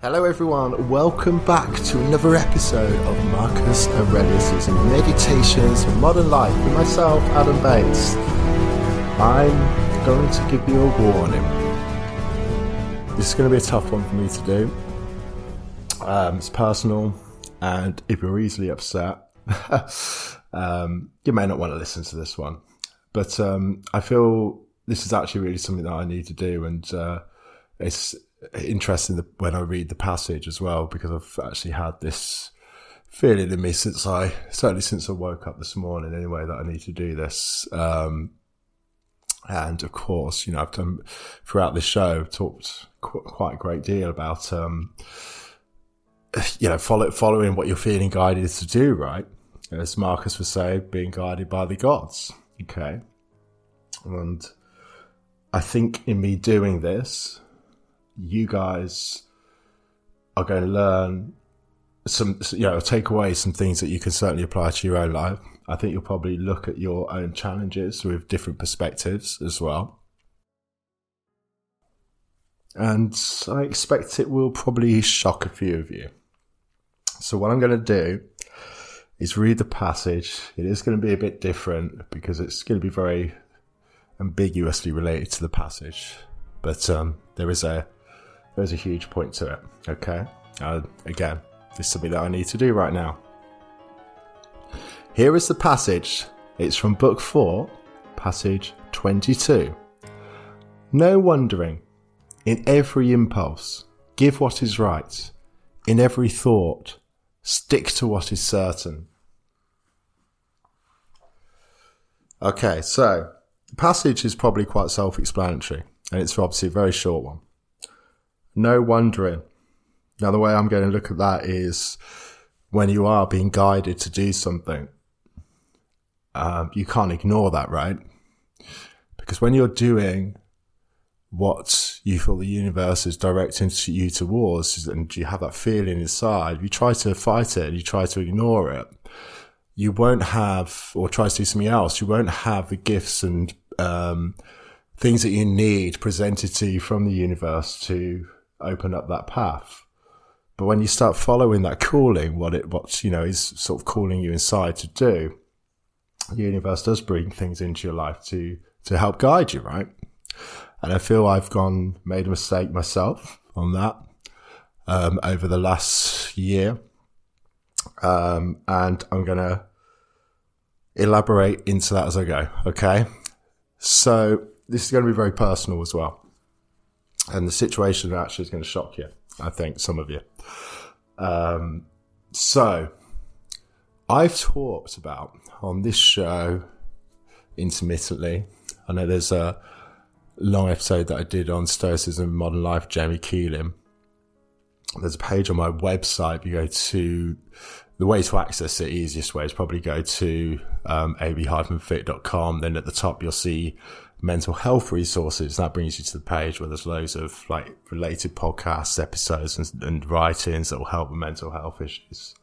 Hello, everyone. Welcome back to another episode of Marcus Aurelius's Meditations for Modern Life with myself, Adam Bates. I'm going to give you a warning. This is going to be a tough one for me to do. Um, it's personal, and if you're easily upset, um, you may not want to listen to this one. But um, I feel this is actually really something that I need to do, and uh, it's interesting when I read the passage as well because I've actually had this feeling in me since I certainly since I woke up this morning anyway that I need to do this. Um, and of course, you know, I've done throughout this show talked qu- quite a great deal about um, you know follow, following what you're feeling guided to do, right? As Marcus would say, being guided by the gods. Okay, and I think in me doing this, you guys are going to learn some, you know, take away some things that you can certainly apply to your own life. I think you'll probably look at your own challenges with different perspectives as well. And I expect it will probably shock a few of you. So, what I'm going to do is read the passage. It is going to be a bit different because it's going to be very ambiguously related to the passage. But um, there is a there's a huge point to it. Okay. Uh, again, this is something that I need to do right now. Here is the passage. It's from Book 4, passage 22. No wondering. In every impulse, give what is right. In every thought, stick to what is certain. Okay, so the passage is probably quite self explanatory, and it's obviously a very short one no wondering. Now, the way I'm going to look at that is when you are being guided to do something, um, you can't ignore that, right? Because when you're doing what you feel the universe is directing you towards, and you have that feeling inside, you try to fight it and you try to ignore it, you won't have, or try to do something else, you won't have the gifts and um, things that you need presented to you from the universe to open up that path. But when you start following that calling, what it, what, you know, is sort of calling you inside to do, the universe does bring things into your life to, to help guide you, right? And I feel I've gone, made a mistake myself on that, um, over the last year. Um, and I'm to elaborate into that as I go. Okay. So this is going to be very personal as well and the situation actually is going to shock you. I think some of you. Um, so, I've talked about on this show intermittently. I know there's a long episode that I did on Stoicism in Modern Life, Jamie Keeling. There's a page on my website. You go to the way to access it, easiest way is probably go to um, ab-fit.com. Then at the top, you'll see mental health resources. That brings you to the page where there's loads of like related podcasts, episodes, and, and writings that will help with mental health issues.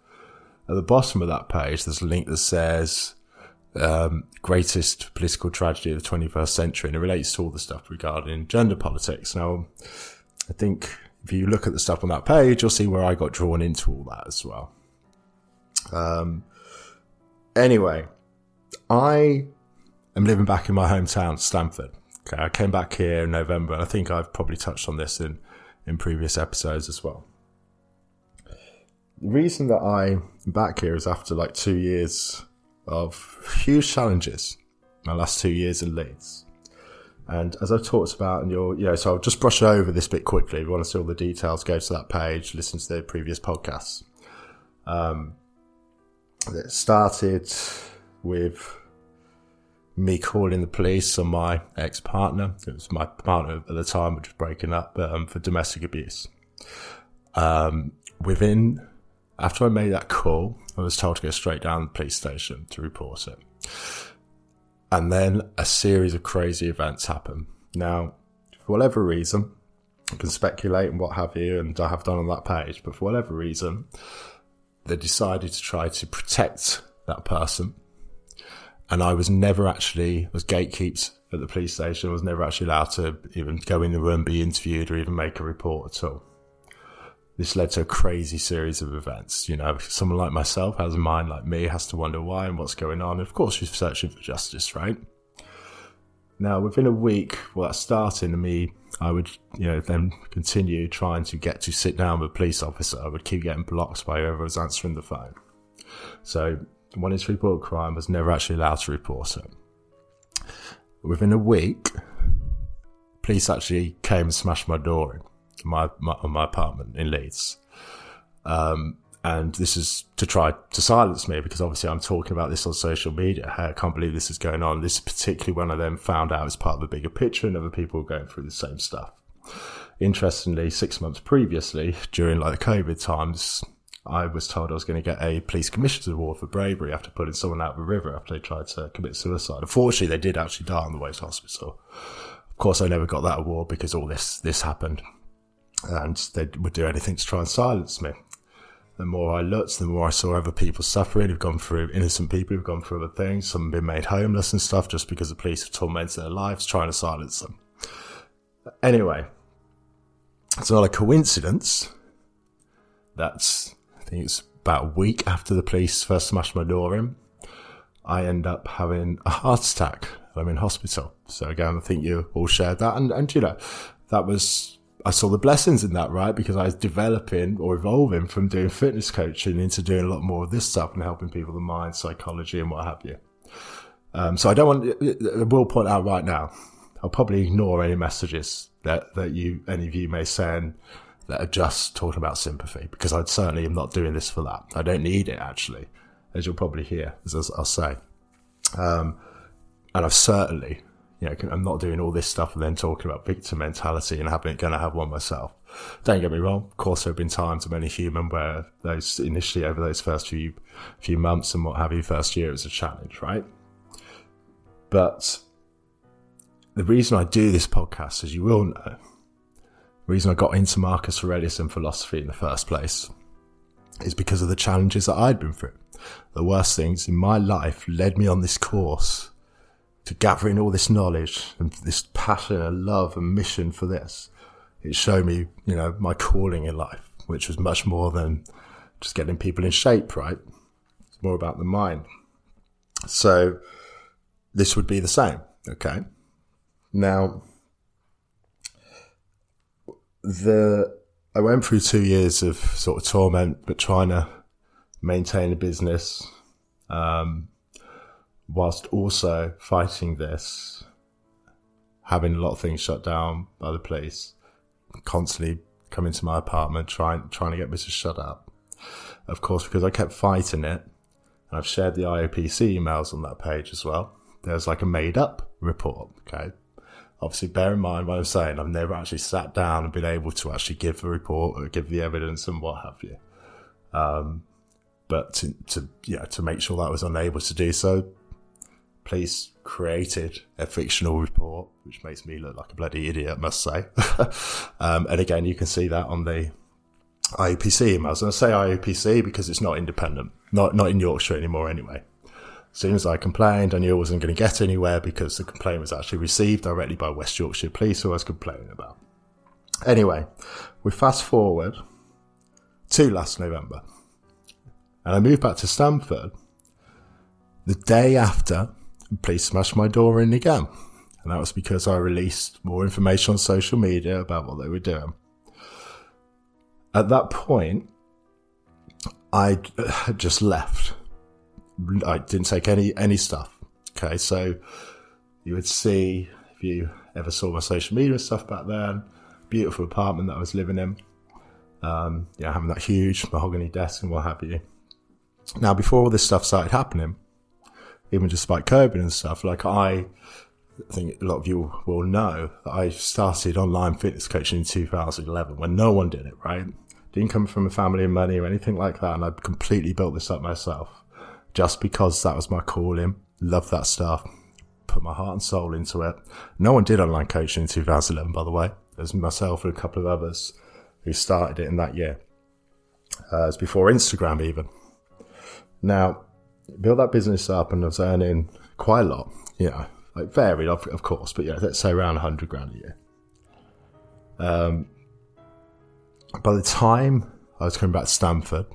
At the bottom of that page, there's a link that says um, greatest political tragedy of the 21st century, and it relates to all the stuff regarding gender politics. Now, I think if you look at the stuff on that page, you'll see where I got drawn into all that as well. Um, anyway, I I'm living back in my hometown, Stamford. Okay, I came back here in November, and I think I've probably touched on this in, in previous episodes as well. The reason that I'm back here is after like two years of huge challenges, my last two years in Leeds. And as I've talked about, and you're, you know, so I'll just brush over this bit quickly. If you want to see all the details, go to that page, listen to the previous podcasts. Um, it started with me calling the police on my ex partner. It was my partner at the time, which was breaking up um, for domestic abuse. Um, within, after I made that call, I was told to go straight down to the police station to report it. And then a series of crazy events happened. Now, for whatever reason, I can speculate and what have you, and I have done on that page, but for whatever reason, they decided to try to protect that person and I was never actually was gatekeeps at the police station. Was never actually allowed to even go in the room, be interviewed, or even make a report at all. this led to a crazy series of events. You know, someone like myself has a mind like me, has to wonder why and what's going on. And of course, you're searching for justice, right? Now, within a week, well, that starting me, I would, you know, then continue trying to get to sit down with a police officer. I would keep getting blocked by whoever was answering the phone. So, wanting to report crime was never actually allowed to report it. Within a week, police actually came and smashed my door in my, my, my apartment in Leeds. Um, and this is to try to silence me because obviously I'm talking about this on social media. Hey, I can't believe this is going on. This is particularly when I then found out it's part of a bigger picture and other people were going through the same stuff. Interestingly, six months previously, during like the COVID times, I was told I was going to get a police commissioner's award for bravery after putting someone out of a river after they tried to commit suicide. Unfortunately, they did actually die on the way to hospital. Of course, I never got that award because all this this happened, and they would do anything to try and silence me the more I looked, the more I saw other people suffering who've gone through, innocent people who've gone through other things. Some have been made homeless and stuff just because the police have tormented their lives trying to silence them. Anyway, it's not a coincidence that I think it's about a week after the police first smashed my door in, I end up having a heart attack. I'm in hospital. So again, I think you all shared that. And, and you know, that was I saw the blessings in that, right? Because I was developing or evolving from doing fitness coaching into doing a lot more of this stuff and helping people the mind, psychology, and what have you. Um, so I don't want. I will point out right now. I'll probably ignore any messages that that you any of you may send that are just talking about sympathy because I certainly am not doing this for that. I don't need it actually, as you'll probably hear as I'll say. Um, and I've certainly you know, I'm not doing all this stuff and then talking about victim mentality and having going to have one myself. Don't get me wrong. Of course, there have been times of any human where those initially over those first few few months and what have you, first year is a challenge, right? But the reason I do this podcast, as you will know, reason I got into Marcus Aurelius and philosophy in the first place is because of the challenges that I'd been through. The worst things in my life led me on this course to gathering all this knowledge and this passion and love and mission for this. It showed me, you know, my calling in life, which was much more than just getting people in shape, right? It's more about the mind. So this would be the same. Okay. Now, the, I went through two years of sort of torment, but trying to maintain a business, um, whilst also fighting this, having a lot of things shut down by the police, constantly coming to my apartment trying trying to get me to shut up. Of course, because I kept fighting it, and I've shared the IOPC emails on that page as well. There's like a made up report. Okay. Obviously, bear in mind what I'm saying. I've never actually sat down and been able to actually give the report or give the evidence and what have you. Um, but to, to yeah to make sure that I was unable to do so, police created a fictional report, which makes me look like a bloody idiot, must say. um, and again, you can see that on the IOPC emails. And I say IOPC because it's not independent, not, not in Yorkshire anymore anyway. As soon as I complained, I knew I wasn't going to get anywhere because the complaint was actually received directly by West Yorkshire Police, who I was complaining about. Anyway, we fast forward to last November. And I moved back to Stamford the day after police smashed my door in again. And that was because I released more information on social media about what they were doing. At that point, I uh, had just left. I didn't take any, any stuff. Okay. So you would see, if you ever saw my social media stuff back then, beautiful apartment that I was living in. Um, yeah, having that huge mahogany desk and what have you. Now, before all this stuff started happening, even despite COVID and stuff, like I, I think a lot of you will know that I started online fitness coaching in 2011 when no one did it, right? Didn't come from a family of money or anything like that. And I completely built this up myself just because that was my calling. Love that stuff. Put my heart and soul into it. No one did online coaching in 2011, by the way. There's myself and a couple of others who started it in that year. Uh, it was before Instagram even. Now, built that business up and I was earning quite a lot, you know, like varied, of, of course, but yeah, let's say around 100 grand a year. Um, by the time I was coming back to Stamford,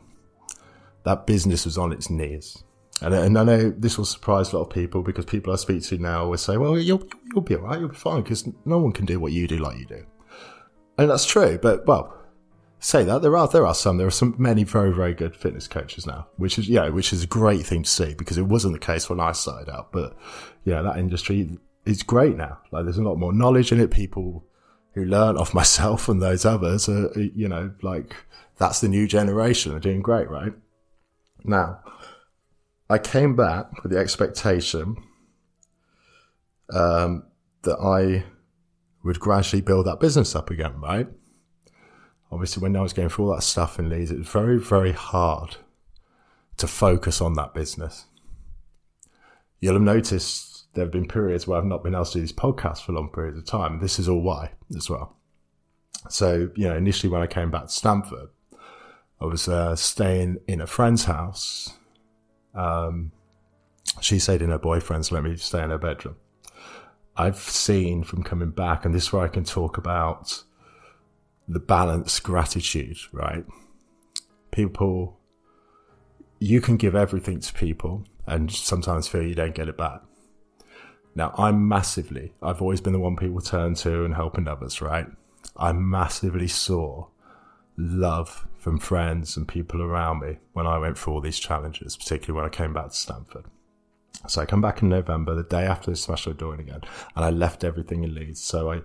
that business was on its knees. And, and I know this will surprise a lot of people because people I speak to now will say, well, you'll, you'll be all right, you'll be fine because no one can do what you do like you do. And that's true. But, well, say that there are there are some there are some many very very good fitness coaches now which is yeah which is a great thing to see because it wasn't the case when i started out but yeah that industry is great now like there's a lot more knowledge in it people who learn off myself and those others are you know like that's the new generation they're doing great right now i came back with the expectation um, that i would gradually build that business up again right obviously when I was going through all that stuff in Leeds, it was very, very hard to focus on that business. You'll have noticed there have been periods where I've not been able to do these podcasts for long periods of time. This is all why as well. So, you know, initially when I came back to Stamford, I was uh, staying in a friend's house. Um, she stayed in her boyfriend's, let me stay in her bedroom. I've seen from coming back, and this is where I can talk about the balanced gratitude, right? People, you can give everything to people and sometimes feel you don't get it back. Now, I'm massively, I've always been the one people turn to and helping others, right? I massively saw love from friends and people around me when I went through all these challenges, particularly when I came back to Stamford. So I come back in November, the day after they smashed the door doing again, and I left everything in Leeds. So I,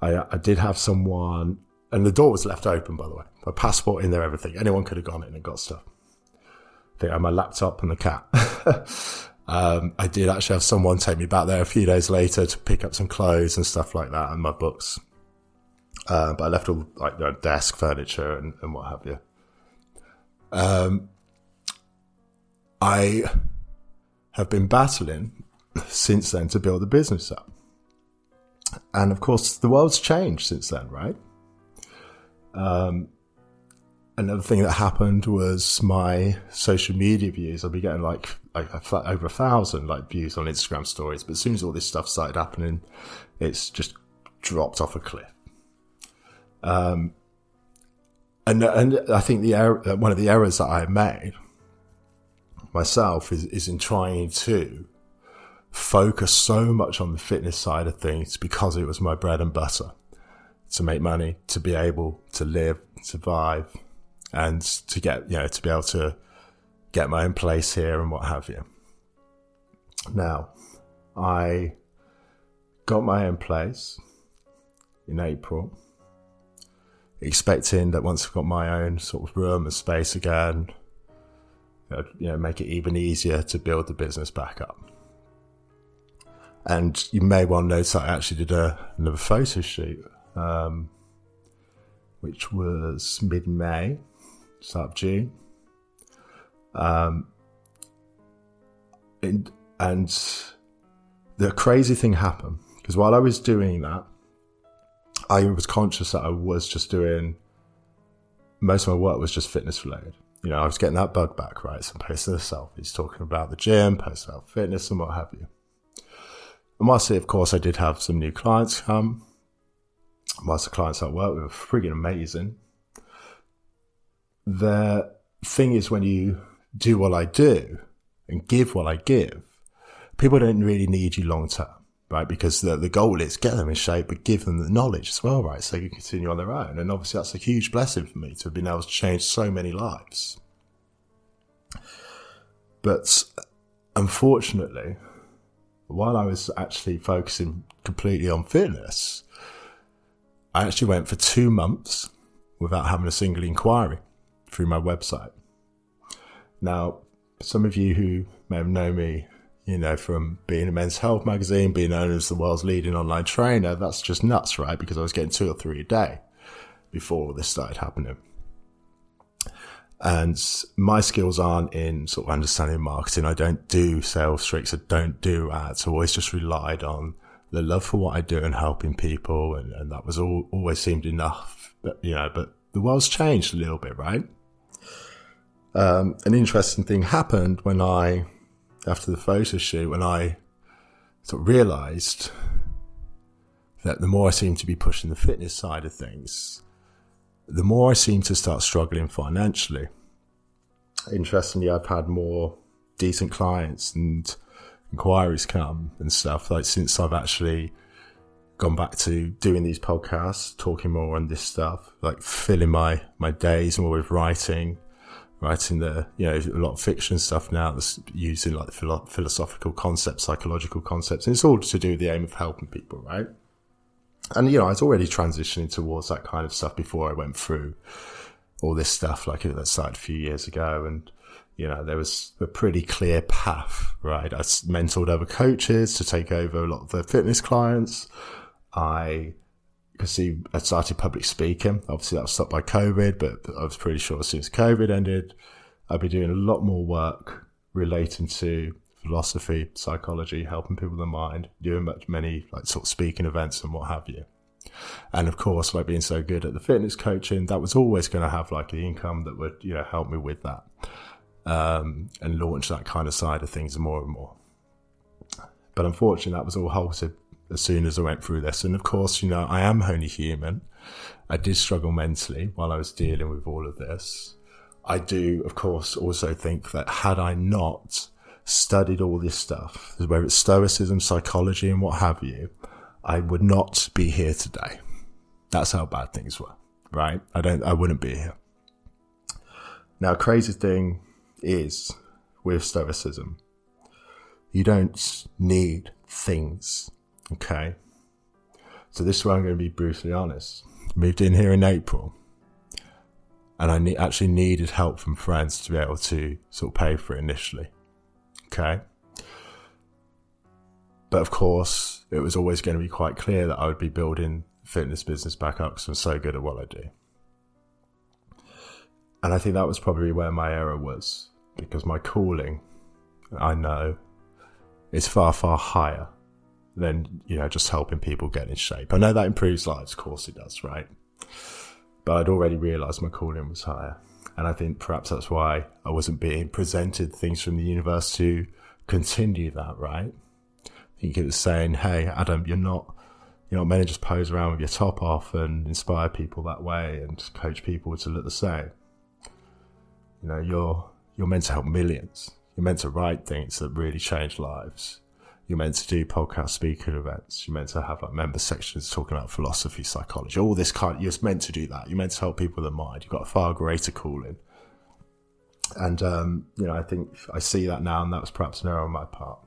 I, I did have someone and the door was left open, by the way. My passport in there, everything. Anyone could have gone in and got stuff. I think I had my laptop and the cat. um, I did actually have someone take me back there a few days later to pick up some clothes and stuff like that and my books. Uh, but I left all like you know, desk furniture and, and what have you. Um, I have been battling since then to build the business up. And of course, the world's changed since then, right? Um, another thing that happened was my social media views. I'll be getting like, like over a thousand like views on Instagram stories, but as soon as all this stuff started happening, it's just dropped off a cliff. Um, and and I think the error, one of the errors that I made myself is is in trying to focus so much on the fitness side of things because it was my bread and butter to make money, to be able to live, survive, and to get, you know, to be able to get my own place here and what have you. Now, I got my own place in April, expecting that once I've got my own sort of room and space again, you know, make it even easier to build the business back up. And you may well notice I actually did a, another photo shoot um, which was mid May, start of June. Um, and, and the crazy thing happened because while I was doing that, I was conscious that I was just doing most of my work was just fitness related. You know, I was getting that bug back, right? So posting the selfies, talking about the gym, posting about fitness and what have you. And whilst, of course, I did have some new clients come, whilst the clients I work with are frigging amazing. The thing is, when you do what I do and give what I give, people don't really need you long term, right? Because the, the goal is get them in shape, but give them the knowledge as well, right? So they can continue on their own. And obviously, that's a huge blessing for me to have been able to change so many lives. But unfortunately, while I was actually focusing completely on fitness, I actually went for two months without having a single inquiry through my website. Now, some of you who may have known me, you know, from being a men's health magazine, being known as the world's leading online trainer, that's just nuts, right? Because I was getting two or three a day before this started happening. And my skills aren't in sort of understanding marketing. I don't do sales tricks. I don't do ads. I always just relied on the love for what I do and helping people, and, and that was all always seemed enough. But you know, but the world's changed a little bit, right? Um, an interesting thing happened when I, after the photo shoot, when I sort of realised that the more I seemed to be pushing the fitness side of things, the more I seem to start struggling financially. Interestingly, I've had more decent clients and inquiries come and stuff like since I've actually gone back to doing these podcasts, talking more on this stuff, like filling my my days more with writing, writing the you know a lot of fiction stuff now that's using like philo- philosophical concepts, psychological concepts, and it's all to do with the aim of helping people, right? And you know, I was already transitioning towards that kind of stuff before I went through all this stuff, like that started a few years ago, and you know, there was a pretty clear path, right? I mentored other coaches to take over a lot of the fitness clients. I could see I started public speaking. Obviously, that was stopped by COVID, but I was pretty sure as soon as COVID ended, I'd be doing a lot more work relating to philosophy, psychology, helping people with the mind, doing much many like sort of speaking events and what have you. And of course, like being so good at the fitness coaching, that was always going to have like the income that would, you know, help me with that. Um, and launch that kind of side of things more and more. But unfortunately, that was all halted as soon as I went through this. And of course, you know, I am only human. I did struggle mentally while I was dealing with all of this. I do, of course, also think that had I not studied all this stuff, whether it's stoicism, psychology, and what have you, I would not be here today. That's how bad things were, right? I don't, I wouldn't be here. Now, crazy thing is with stoicism, you don't need things Okay. So this is where I'm going to be brutally honest. Moved in here in April and I ne- actually needed help from friends to be able to sort of pay for it initially. Okay. But of course, it was always going to be quite clear that I would be building fitness business back up because I'm so good at what I do. And I think that was probably where my error was because my calling, I know, is far, far higher than you know just helping people get in shape. I know that improves lives, of course it does, right? But I'd already realised my calling was higher, and I think perhaps that's why I wasn't being presented things from the universe to continue that, right? I think it was saying, "Hey, Adam, you're not." You're not meant to just pose around with your top off and inspire people that way and coach people to look the same. You know, you're you're meant to help millions. You're meant to write things that really change lives you're meant to do podcast speaking events. You're meant to have like member sections talking about philosophy, psychology, all this kind. You're meant to do that. You're meant to help people with the mind. You've got a far greater calling. And um, you know, I think I see that now, and that was perhaps an error on my part.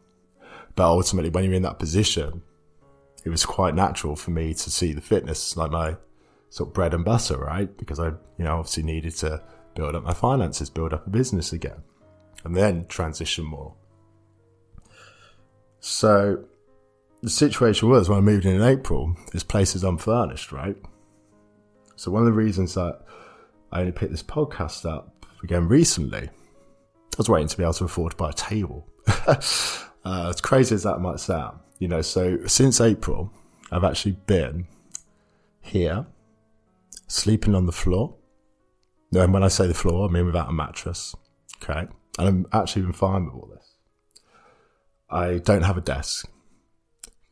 But ultimately, when you're in that position, it was quite natural for me to see the fitness like my sort of bread and butter, right? Because I, you know, obviously needed to build up my finances, build up a business again, and then transition more. So the situation was when I moved in in April, this place is unfurnished, right? So one of the reasons that I only picked this podcast up again recently, I was waiting to be able to afford to buy a table. uh, as crazy as that might sound, you know. So since April, I've actually been here, sleeping on the floor. And when I say the floor, I mean without a mattress. Okay, and I'm actually been fine with all this. I don't have a desk.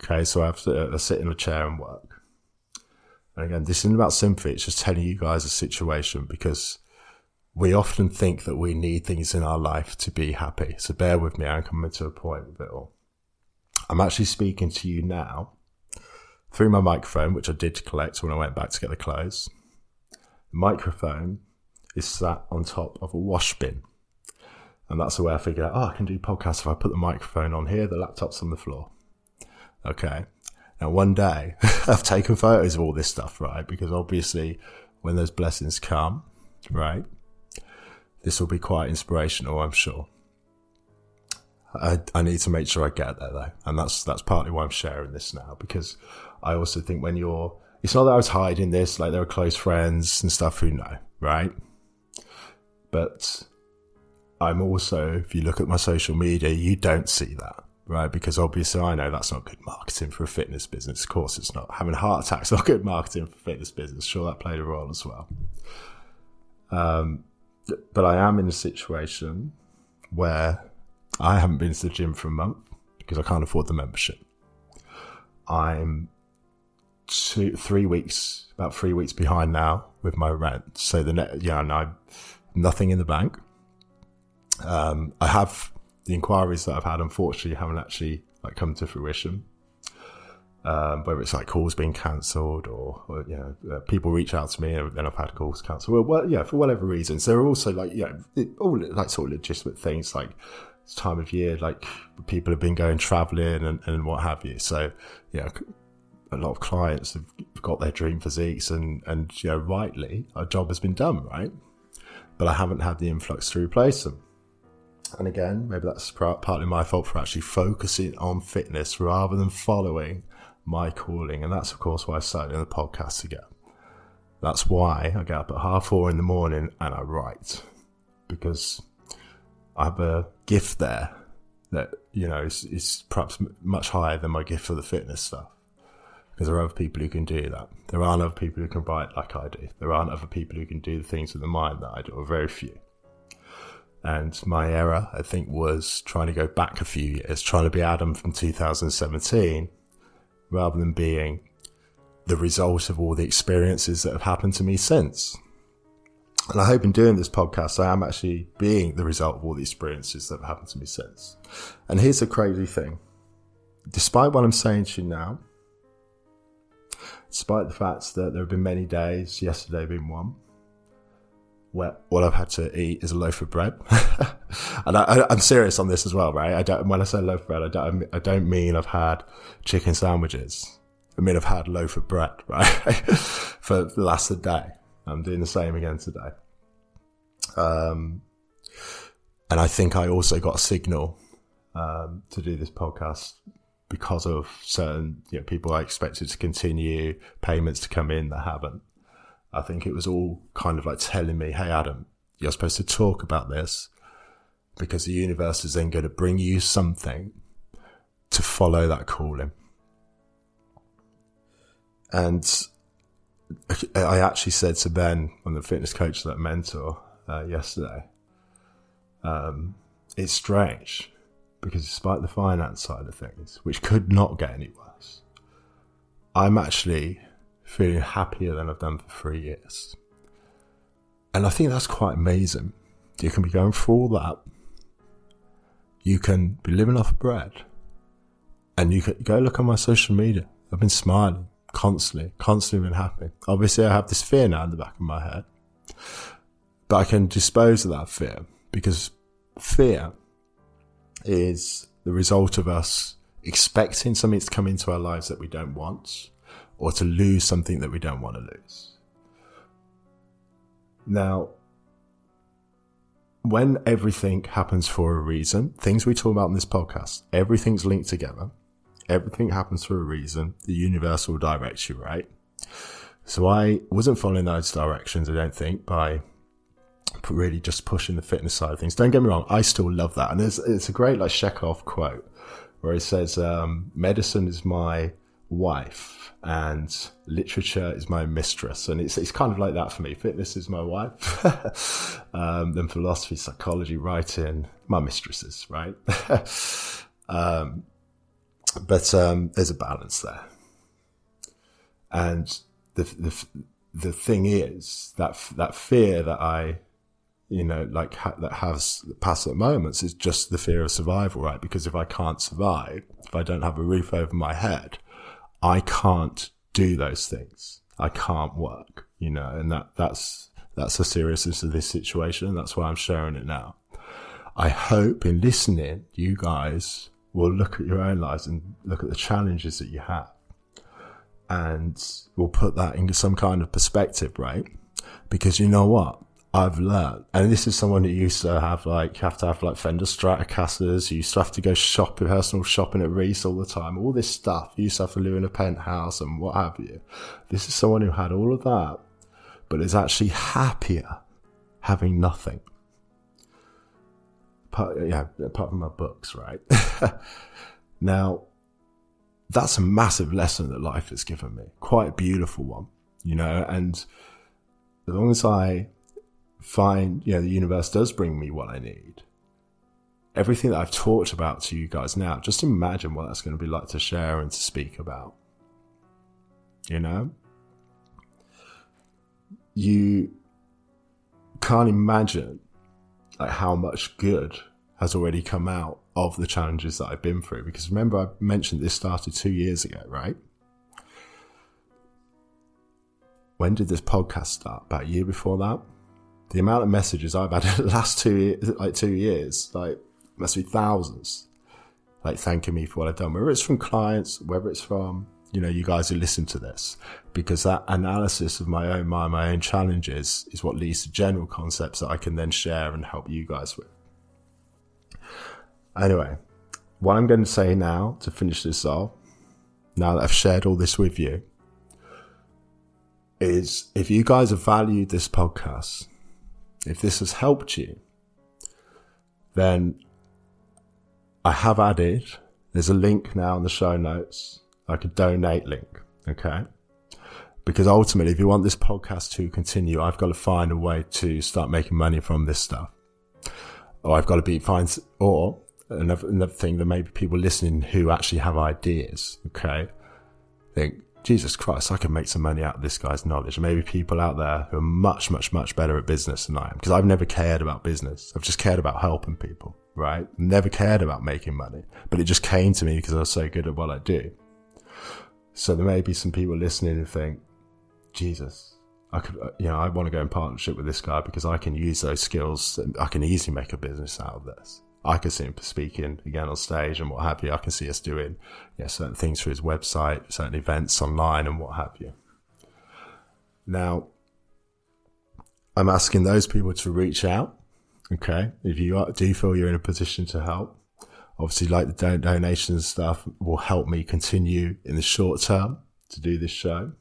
Okay, so I have to I sit in a chair and work. And again, this isn't about sympathy, it's just telling you guys a situation because we often think that we need things in our life to be happy. So bear with me, I'm coming to a point with it all. I'm actually speaking to you now through my microphone, which I did collect when I went back to get the clothes. The microphone is sat on top of a wash bin. And that's the way I figured out, oh, I can do podcasts if I put the microphone on here, the laptop's on the floor. Okay. Now, one day I've taken photos of all this stuff, right? Because obviously, when those blessings come, right, this will be quite inspirational, I'm sure. I, I need to make sure I get there though. And that's, that's partly why I'm sharing this now because I also think when you're, it's not that I was hiding this, like there are close friends and stuff who know, right? But I'm also, if you look at my social media, you don't see that, right? Because obviously I know that's not good marketing for a fitness business. Of course it's not. Having heart attack's not good marketing for fitness business. Sure, that played a role as well. Um, but I am in a situation where I haven't been to the gym for a month because I can't afford the membership. I'm two, three weeks, about three weeks behind now with my rent. So the net, yeah, and I nothing in the bank. Um, I have the inquiries that I've had, unfortunately, haven't actually like come to fruition. Um, whether it's like calls being cancelled or, or, you know, uh, people reach out to me and then I've had calls cancelled. Well, well, yeah, for whatever reasons. There are also like, you know, all like sort of legitimate things like it's time of year, like people have been going traveling and, and what have you. So, yeah, a lot of clients have got their dream physiques and, and, you know, rightly, our job has been done, right? But I haven't had the influx to replace them. And again, maybe that's partly my fault for actually focusing on fitness rather than following my calling. And that's, of course, why I started the podcast again. That's why I get up at half four in the morning and I write because I have a gift there that, you know, is, is perhaps much higher than my gift for the fitness stuff. Because there are other people who can do that. There aren't other people who can write like I do. There aren't other people who can do the things with the mind that I do, or very few. And my error, I think, was trying to go back a few years, trying to be Adam from 2017, rather than being the result of all the experiences that have happened to me since. And I hope in doing this podcast, I am actually being the result of all the experiences that have happened to me since. And here's the crazy thing. Despite what I'm saying to you now, despite the fact that there have been many days, yesterday being one, where all I've had to eat is a loaf of bread. and I, am serious on this as well, right? I don't, when I say loaf of bread, I don't, I don't mean I've had chicken sandwiches. I mean, I've had loaf of bread, right? For the last of day. I'm doing the same again today. Um, and I think I also got a signal um, to do this podcast because of certain you know, people I expected to continue, payments to come in that haven't. I think it was all kind of like telling me, hey, Adam, you're supposed to talk about this because the universe is then going to bring you something to follow that calling. And I actually said to Ben, of the fitness coach that mentor uh, yesterday, um, it's strange because despite the finance side of things, which could not get any worse, I'm actually feeling happier than I've done for three years. And I think that's quite amazing. You can be going through all that. You can be living off bread. And you can go look on my social media. I've been smiling constantly, constantly been happy. Obviously, I have this fear now in the back of my head. But I can dispose of that fear because fear is the result of us expecting something to come into our lives that we don't want or to lose something that we don't want to lose. Now, when everything happens for a reason, things we talk about in this podcast, everything's linked together. Everything happens for a reason. The universe will direct you, right? So I wasn't following those directions, I don't think, by really just pushing the fitness side of things. Don't get me wrong, I still love that. And it's, it's a great like Chekhov quote where he says, um, medicine is my wife and literature is my mistress. And it's, it's kind of like that for me. Fitness is my wife. um, then philosophy, psychology, writing, my mistresses, right? um, but, um, there's a balance there. And the, the, the thing is that, that fear that I, you know, like ha- that has passive moments is just the fear of survival, right? Because if I can't survive, if I don't have a roof over my head, I can't do those things. I can't work, you know, and that, that's, that's the seriousness of this situation. That's why I'm sharing it now. I hope in listening, you guys will look at your own lives and look at the challenges that you have and we'll put that in some kind of perspective, right? Because you know what? I've learned, and this is someone who used to have like, have to have like Fender Stratocasters, you used to have to go shopping, personal shopping at Reiss all the time, all this stuff. You used to have to live in a penthouse and what have you. This is someone who had all of that, but is actually happier having nothing. Apart, yeah, apart from my books, right? now, that's a massive lesson that life has given me. Quite a beautiful one, you know, and as long as I find, you know, the universe does bring me what I need. Everything that I've talked about to you guys now, just imagine what that's going to be like to share and to speak about. You know, you can't imagine like how much good has already come out of the challenges that I've been through. Because remember, I mentioned this started two years ago, right? When did this podcast start? About a year before that. The amount of messages I've had in the last two like two years, like must be thousands, like thanking me for what I've done. Whether it's from clients, whether it's from you know you guys who listen to this, because that analysis of my own mind, my own challenges, is what leads to general concepts that I can then share and help you guys with. Anyway, what I'm going to say now to finish this off, now that I've shared all this with you, is if you guys have valued this podcast, if this has helped you, then I have added, there's a link now in the show notes, like a donate link. Okay. Because ultimately, if you want this podcast to continue, I've got to find a way to start making money from this stuff. Or I've got to be find, or another, another thing, there may be people listening who actually have ideas. Okay. Think, Jesus Christ, I can make some money out of this guy's knowledge. Maybe people out there who are much, much, much better at business than I am. Because I've never cared about business. I've just cared about helping people, right? Never cared about making money. But it just came to me because I was so good at what I do. So there may be some people listening who think, Jesus, I could, uh, you know, I want to go in partnership with this guy because I can use those skills. And I can easily make a business out of this. I can see him speaking again on stage and what have you. I can see us doing yeah, certain things through his website, certain events online and what have you. Now, I'm asking those people to reach out. Okay. If you are, do feel you're in a position to help, obviously like the don- donations stuff will help me continue in the short term to do this show.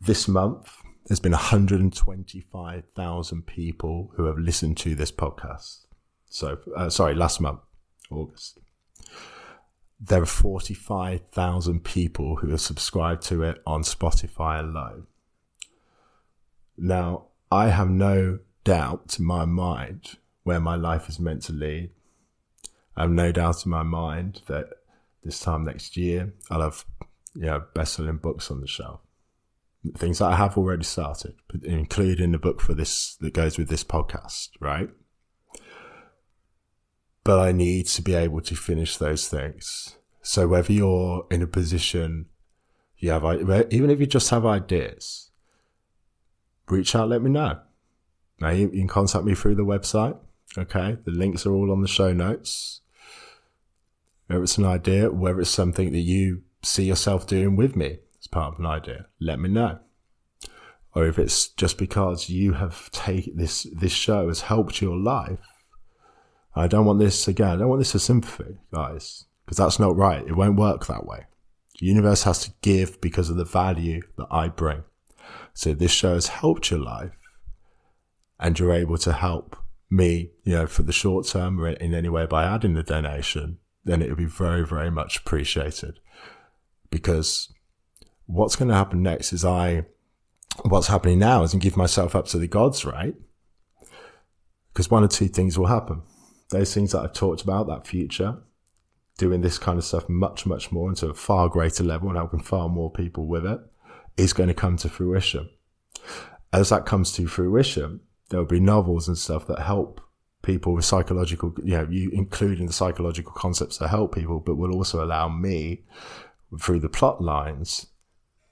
This month, there's been 125,000 people who have listened to this podcast. So, uh, sorry, last month, August. There are 45,000 people who have subscribed to it on Spotify alone. Now, I have no doubt in my mind where my life is meant to lead. I have no doubt in my mind that this time next year, I'll have, you know, best-selling books on the shelf. Things that I have already started, including the book for this that goes with this podcast, right? But I need to be able to finish those things. So whether you're in a position, you have, even if you just have ideas, reach out, let me know. Now you, you can contact me through the website. Okay. The links are all on the show notes. Whether it's an idea, whether it's something that you see yourself doing with me as part of an idea, let me know. Or if it's just because you have taken this, this show has helped your life, I don't want this again. I don't want this for sympathy, guys, because that's not right. It won't work that way. The universe has to give because of the value that I bring. So this show has helped your life and you're able to help me, you know, for the short term or in any way by adding the donation, then it would be very, very much appreciated. Because what's going to happen next is I, what's happening now is I give myself up to the gods, right? Because one or two things will happen those things that I've talked about, that future, doing this kind of stuff much, much more into a far greater level and helping far more people with it is going to come to fruition. As that comes to fruition, there'll be novels and stuff that help people with psychological, you know, you including the psychological concepts that help people, but will also allow me through the plot lines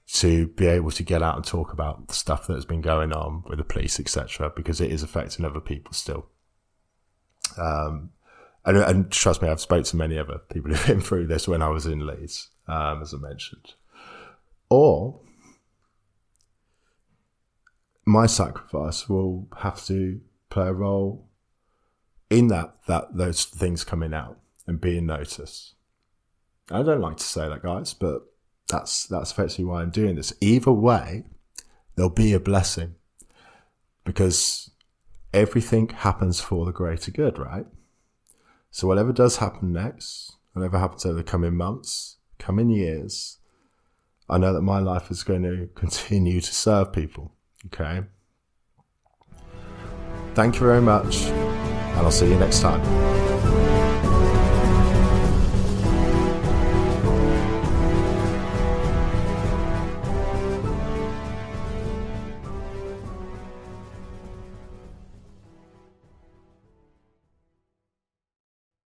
to be able to get out and talk about the stuff that has been going on with the police, etc., because it is affecting other people still. Um, and, and, trust me, I've spoke to many other people who've been through this when I was in Leeds, um, as I mentioned. Or my sacrifice will have to play a role in that that those things coming out and being noticed. I don't like to say that, guys, but that's that's effectively why I'm doing this. Either way, there'll be a blessing because everything happens for the greater good, right? So whatever does happen next, whatever happens over the coming months, coming years, I know that my life is going to continue to serve people. Okay. Thank you very much, and I'll see you next time.